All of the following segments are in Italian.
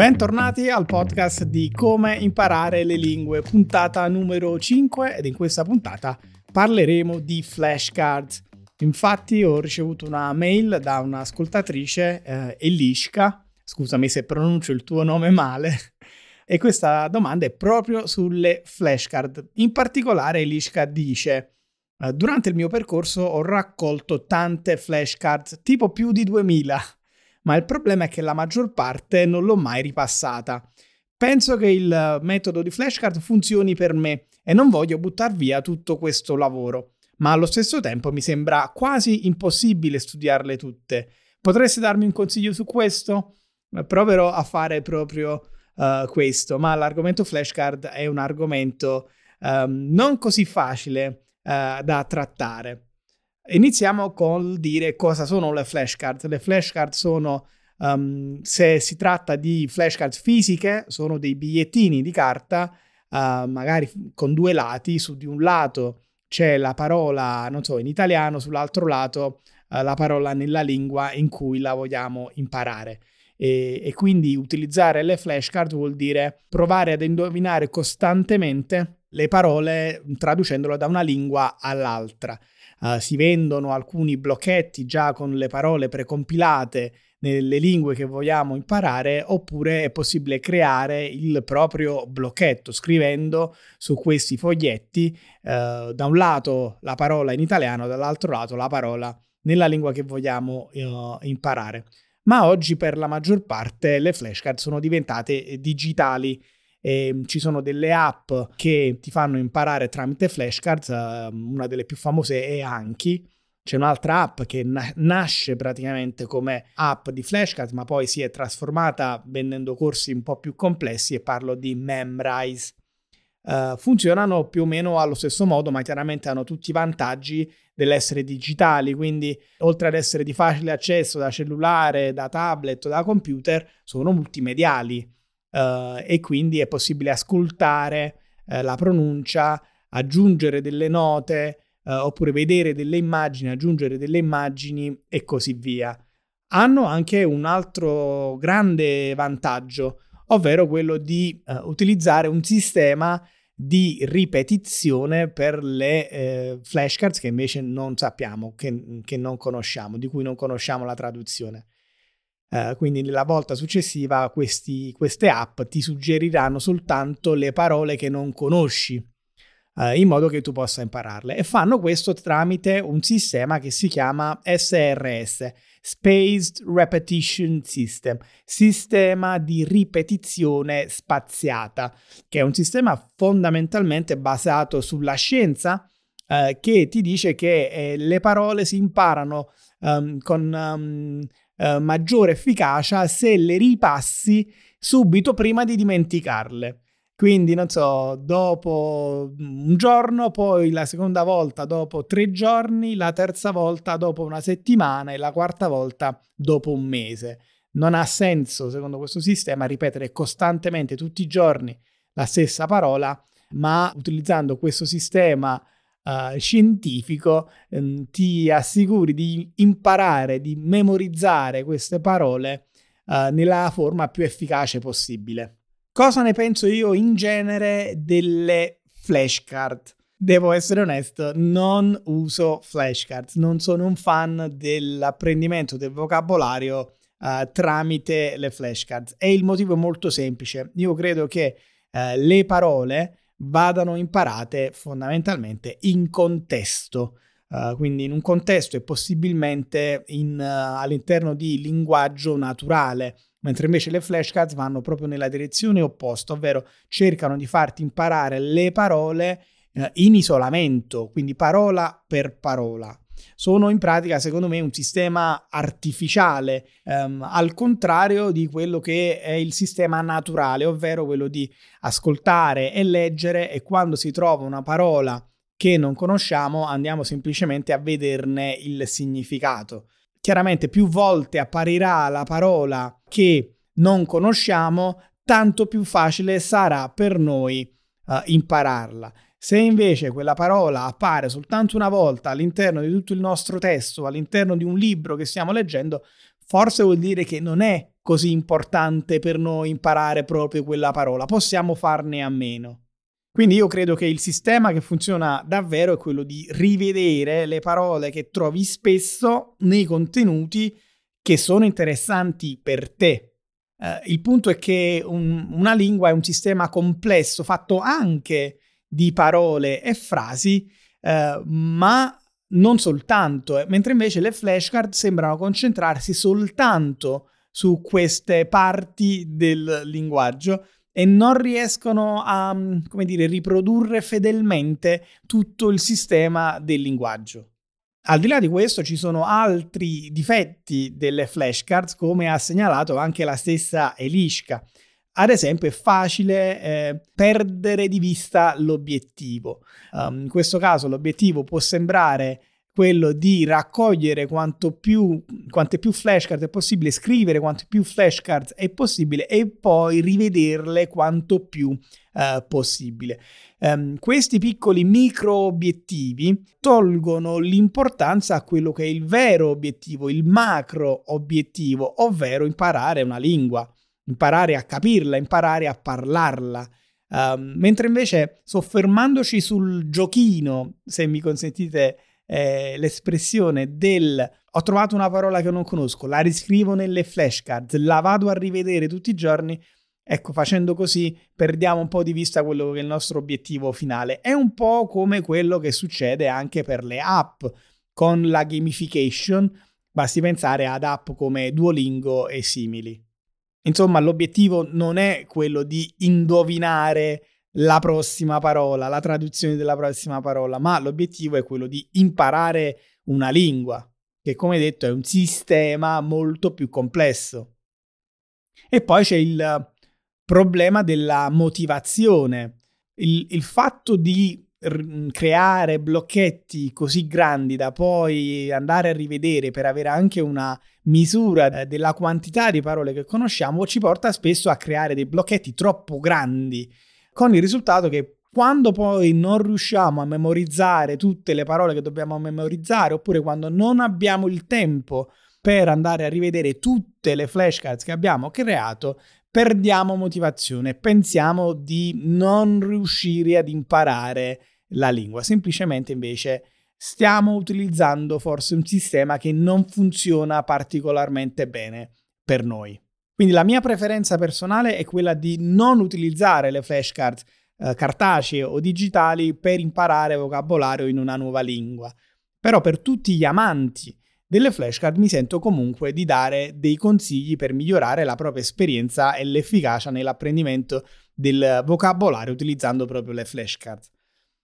Bentornati al podcast di Come imparare le lingue, puntata numero 5 ed in questa puntata parleremo di flashcards. Infatti ho ricevuto una mail da un'ascoltatrice, eh, Elishka, scusami se pronuncio il tuo nome male, e questa domanda è proprio sulle flashcard. In particolare Elishka dice eh, durante il mio percorso ho raccolto tante flashcards, tipo più di 2000 ma il problema è che la maggior parte non l'ho mai ripassata. Penso che il metodo di flashcard funzioni per me e non voglio buttare via tutto questo lavoro, ma allo stesso tempo mi sembra quasi impossibile studiarle tutte. Potresti darmi un consiglio su questo? Proverò a fare proprio uh, questo, ma l'argomento flashcard è un argomento um, non così facile uh, da trattare. Iniziamo col dire cosa sono le flashcard. Le flashcard sono, um, se si tratta di flashcard fisiche, sono dei bigliettini di carta, uh, magari con due lati. Su di un lato c'è la parola, non so, in italiano, sull'altro lato uh, la parola nella lingua in cui la vogliamo imparare. E, e quindi utilizzare le flashcard vuol dire provare ad indovinare costantemente le parole traducendolo da una lingua all'altra. Uh, si vendono alcuni blocchetti già con le parole precompilate nelle lingue che vogliamo imparare oppure è possibile creare il proprio blocchetto scrivendo su questi foglietti uh, da un lato la parola in italiano, dall'altro lato la parola nella lingua che vogliamo uh, imparare. Ma oggi per la maggior parte le flashcard sono diventate digitali e ehm, ci sono delle app che ti fanno imparare tramite flashcards, uh, una delle più famose è Anki. C'è un'altra app che na- nasce praticamente come app di flashcards, ma poi si è trasformata vendendo corsi un po' più complessi e parlo di Memrise. Uh, funzionano più o meno allo stesso modo, ma chiaramente hanno tutti i vantaggi dell'essere digitali, quindi oltre ad essere di facile accesso da cellulare, da tablet da computer, sono multimediali uh, e quindi è possibile ascoltare uh, la pronuncia, aggiungere delle note uh, oppure vedere delle immagini, aggiungere delle immagini e così via. Hanno anche un altro grande vantaggio, ovvero quello di utilizzare un sistema di ripetizione per le eh, flashcards che invece non sappiamo, che, che non conosciamo, di cui non conosciamo la traduzione. Uh, quindi nella volta successiva questi, queste app ti suggeriranno soltanto le parole che non conosci uh, in modo che tu possa impararle. E fanno questo tramite un sistema che si chiama SRS Spaced Repetition System sistema di ripetizione spaziata che è un sistema fondamentalmente basato sulla scienza uh, che ti dice che eh, le parole si imparano um, con um, eh, maggiore efficacia se le ripassi subito prima di dimenticarle. Quindi, non so, dopo un giorno, poi la seconda volta dopo tre giorni, la terza volta dopo una settimana e la quarta volta dopo un mese. Non ha senso, secondo questo sistema, ripetere costantemente tutti i giorni la stessa parola, ma utilizzando questo sistema uh, scientifico um, ti assicuri di imparare, di memorizzare queste parole uh, nella forma più efficace possibile. Cosa ne penso io in genere delle flashcard? Devo essere onesto, non uso flashcards, non sono un fan dell'apprendimento del vocabolario uh, tramite le flashcards e il motivo è molto semplice. Io credo che uh, le parole vadano imparate fondamentalmente in contesto. Uh, quindi in un contesto e possibilmente in, uh, all'interno di linguaggio naturale, mentre invece le flashcards vanno proprio nella direzione opposta, ovvero cercano di farti imparare le parole uh, in isolamento, quindi parola per parola sono in pratica, secondo me, un sistema artificiale, ehm, al contrario di quello che è il sistema naturale, ovvero quello di ascoltare e leggere e quando si trova una parola che non conosciamo andiamo semplicemente a vederne il significato. Chiaramente più volte apparirà la parola che non conosciamo, tanto più facile sarà per noi uh, impararla. Se invece quella parola appare soltanto una volta all'interno di tutto il nostro testo, all'interno di un libro che stiamo leggendo, forse vuol dire che non è così importante per noi imparare proprio quella parola, possiamo farne a meno. Quindi io credo che il sistema che funziona davvero è quello di rivedere le parole che trovi spesso nei contenuti che sono interessanti per te. Eh, il punto è che un, una lingua è un sistema complesso fatto anche di parole e frasi, eh, ma non soltanto, eh, mentre invece le flashcard sembrano concentrarsi soltanto su queste parti del linguaggio e non riescono a, mm, come dire, riprodurre fedelmente tutto il sistema del linguaggio. Al di là di questo ci sono altri difetti delle flashcards come ha segnalato anche la stessa Elishka. Ad esempio è facile eh, perdere di vista l'obiettivo. Um, in questo caso l'obiettivo può sembrare quello di raccogliere quanto più, quante più flashcard è possibile, scrivere quante più flashcards è possibile e poi rivederle quanto più eh, possibile. Um, questi piccoli micro obiettivi tolgono l'importanza a quello che è il vero obiettivo, il macro obiettivo, ovvero imparare una lingua, imparare a capirla, imparare a parlarla. Um, mentre invece soffermandoci sul giochino, se mi consentite eh, l'espressione del ho trovato una parola che non conosco, la riscrivo nelle flashcards, la vado a rivedere tutti i giorni. Ecco, facendo così perdiamo un po' di vista quello che è il nostro obiettivo finale. È un po' come quello che succede anche per le app con la gamification. Basti pensare ad app come Duolingo e simili. Insomma, l'obiettivo non è quello di indovinare la prossima parola, la traduzione della prossima parola, ma l'obiettivo è quello di imparare una lingua, che come detto è un sistema molto più complesso. E poi c'è il problema della motivazione, il, il fatto di creare blocchetti così grandi da poi andare a rivedere per avere anche una misura della quantità di parole che conosciamo ci porta spesso a creare dei blocchetti troppo grandi con il risultato che quando poi non riusciamo a memorizzare tutte le parole che dobbiamo memorizzare, oppure quando non abbiamo il tempo per andare a rivedere tutte le flashcards che abbiamo creato, perdiamo motivazione, pensiamo di non riuscire ad imparare la lingua. Semplicemente invece stiamo utilizzando forse un sistema che non funziona particolarmente bene per noi. Quindi la mia preferenza personale è quella di non utilizzare le flashcards eh, cartacee o digitali per imparare vocabolario in una nuova lingua. Però per tutti gli amanti delle flashcard mi sento comunque di dare dei consigli per migliorare la propria esperienza e l'efficacia nell'apprendimento del vocabolario utilizzando proprio le flashcards.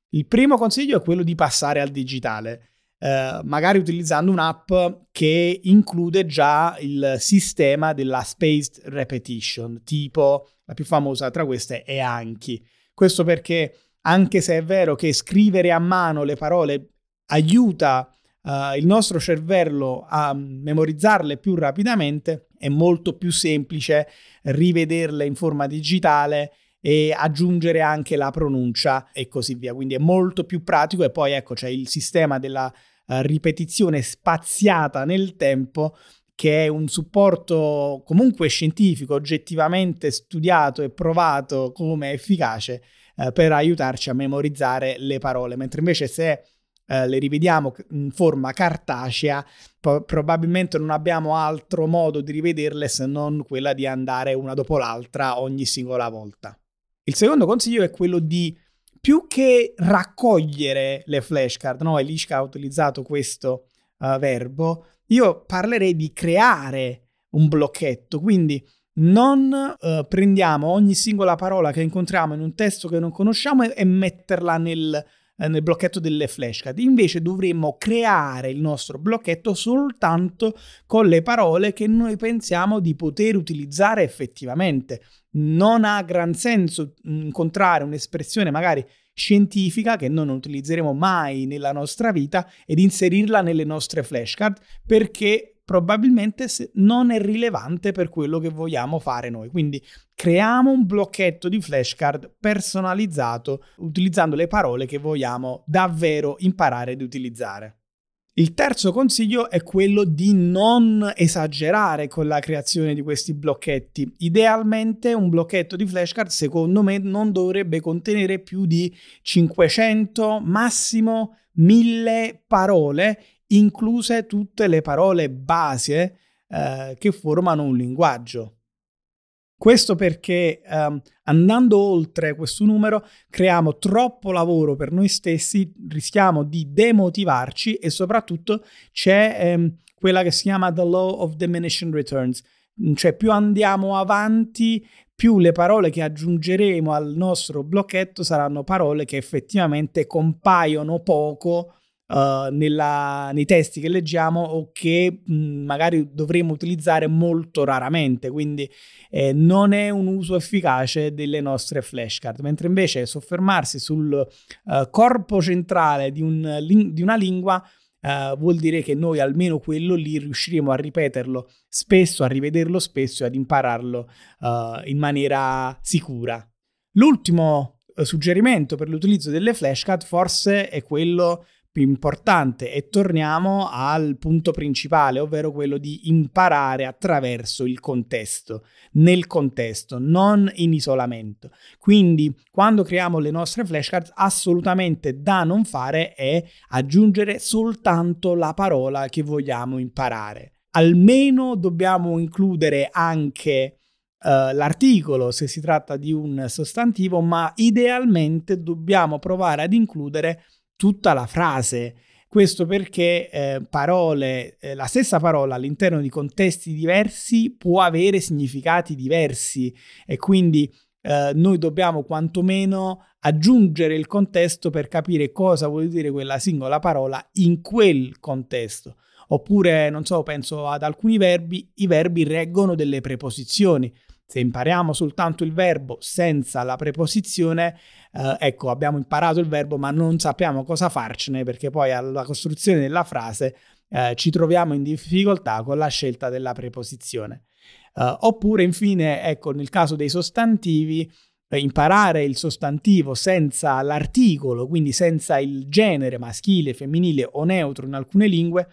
Il primo consiglio è quello di passare al digitale. Eh, magari utilizzando un'app che include già il sistema della spaced repetition, tipo la più famosa tra queste è Anki. Questo perché anche se è vero che scrivere a mano le parole aiuta uh, il nostro cervello a memorizzarle più rapidamente, è molto più semplice rivederle in forma digitale e aggiungere anche la pronuncia e così via. Quindi è molto più pratico e poi ecco c'è il sistema della uh, ripetizione spaziata nel tempo che è un supporto comunque scientifico, oggettivamente studiato e provato come efficace uh, per aiutarci a memorizzare le parole, mentre invece se Uh, le rivediamo in forma cartacea, po- probabilmente non abbiamo altro modo di rivederle se non quella di andare una dopo l'altra ogni singola volta. Il secondo consiglio è quello di più che raccogliere le flashcard, no? Elishka ha utilizzato questo uh, verbo, io parlerei di creare un blocchetto, quindi non uh, prendiamo ogni singola parola che incontriamo in un testo che non conosciamo e, e metterla nel, eh, nel blocchetto delle flashcard. Invece dovremmo creare il nostro blocchetto soltanto con le parole che noi pensiamo di poter utilizzare effettivamente. Non ha gran senso incontrare un'espressione magari scientifica che noi non utilizzeremo mai nella nostra vita ed inserirla nelle nostre flashcard perché probabilmente non è rilevante per quello che vogliamo fare noi. Quindi creiamo un blocchetto di flashcard personalizzato utilizzando le parole che vogliamo davvero imparare ad utilizzare. Il terzo consiglio è quello di non esagerare con la creazione di questi blocchetti. Idealmente un blocchetto di flashcard secondo me non dovrebbe contenere più di 500, massimo 1000 parole, incluse tutte le parole base eh, che formano un linguaggio. Questo perché um, andando oltre questo numero creiamo troppo lavoro per noi stessi, rischiamo di demotivarci e soprattutto c'è um, quella che si chiama the law of diminishing returns, cioè più andiamo avanti, più le parole che aggiungeremo al nostro blocchetto saranno parole che effettivamente compaiono poco uh, nella, nei testi che leggiamo o che mh, magari dovremo utilizzare molto raramente, quindi eh, non è un uso efficace delle nostre flashcard, mentre invece soffermarsi sul uh, corpo centrale di, un, di una lingua Uh, vuol dire che noi almeno quello lì riusciremo a ripeterlo spesso, a rivederlo spesso e ad impararlo uh, in maniera sicura. L'ultimo suggerimento per l'utilizzo delle flashcard forse è quello più importante e torniamo al punto principale, ovvero quello di imparare attraverso il contesto, nel contesto, non in isolamento. Quindi quando creiamo le nostre flashcards assolutamente da non fare è aggiungere soltanto la parola che vogliamo imparare. Almeno dobbiamo includere anche Uh, l'articolo se si tratta di un sostantivo, ma idealmente dobbiamo provare ad includere tutta la frase. Questo perché eh, parole, eh, la stessa parola all'interno di contesti diversi può avere significati diversi e quindi eh, noi dobbiamo quantomeno aggiungere il contesto per capire cosa vuol dire quella singola parola in quel contesto. Oppure, non so, penso ad alcuni verbi, i verbi reggono delle preposizioni. Se impariamo soltanto il verbo senza la preposizione, eh, ecco, abbiamo imparato il verbo ma non sappiamo cosa farcene perché poi alla costruzione della frase eh, ci troviamo in difficoltà con la scelta della preposizione. Eh, oppure, infine, ecco, nel caso dei sostantivi, eh, imparare il sostantivo senza l'articolo, quindi senza il genere maschile, femminile o neutro in alcune lingue,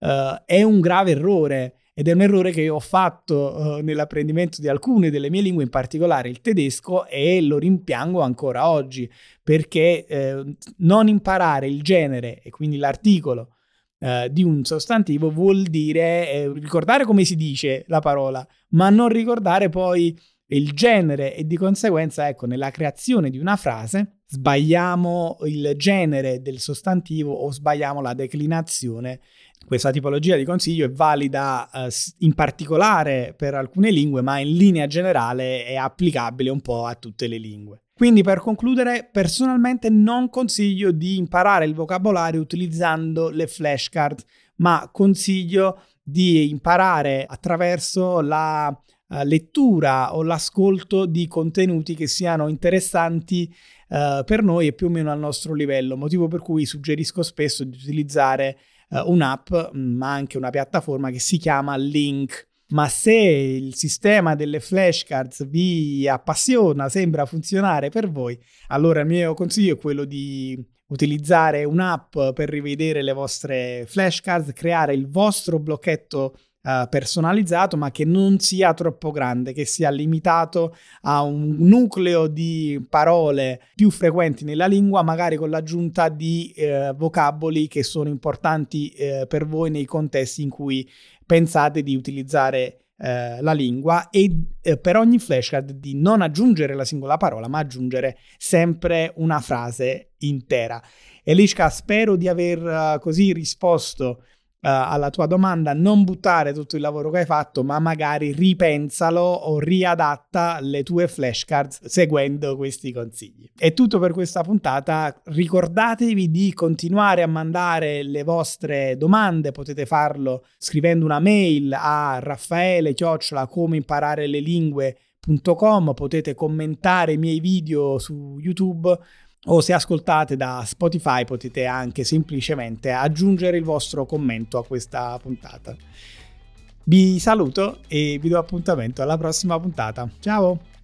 uh, è un grave errore ed è un errore che io ho fatto uh, nell'apprendimento di alcune delle mie lingue, in particolare il tedesco, e lo rimpiango ancora oggi, perché eh, non imparare il genere e quindi l'articolo eh, di un sostantivo vuol dire eh, ricordare come si dice la parola, ma non ricordare poi il genere. E di conseguenza, ecco, nella creazione di una frase sbagliamo il genere del sostantivo o sbagliamo la declinazione questa tipologia di consiglio è valida eh, in particolare per alcune lingue, ma in linea generale è applicabile un po' a tutte le lingue. Quindi per concludere, personalmente non consiglio di imparare il vocabolario utilizzando le flashcard, ma consiglio di imparare attraverso la uh, lettura o l'ascolto di contenuti che siano interessanti uh, per noi e più o meno al nostro livello, motivo per cui suggerisco spesso di utilizzare uh, un'app, ma anche una piattaforma che si chiama Link. Ma se il sistema delle flashcards vi appassiona, sembra funzionare per voi, allora il mio consiglio è quello di utilizzare un'app per rivedere le vostre flashcards, creare il vostro blocchetto Uh, personalizzato, ma che non sia troppo grande, che sia limitato a un nucleo di parole più frequenti nella lingua, magari con l'aggiunta di uh, vocaboli che sono importanti uh, per voi nei contesti in cui pensate di utilizzare la lingua e per ogni flashcard di non aggiungere la singola parola, ma aggiungere sempre una frase intera. Eliska, spero di aver così risposto alla tua domanda, non buttare tutto il lavoro che hai fatto, ma magari ripensalo o riadatta le tue flashcards seguendo questi consigli. È tutto per questa puntata. Ricordatevi di continuare a mandare le vostre domande, potete farlo scrivendo una mail a raffaele chiocciola come imparare le lingue.com, potete commentare i miei video su YouTube o se ascoltate da Spotify potete anche semplicemente aggiungere il vostro commento a questa puntata. Vi saluto e vi do appuntamento alla prossima puntata. Ciao!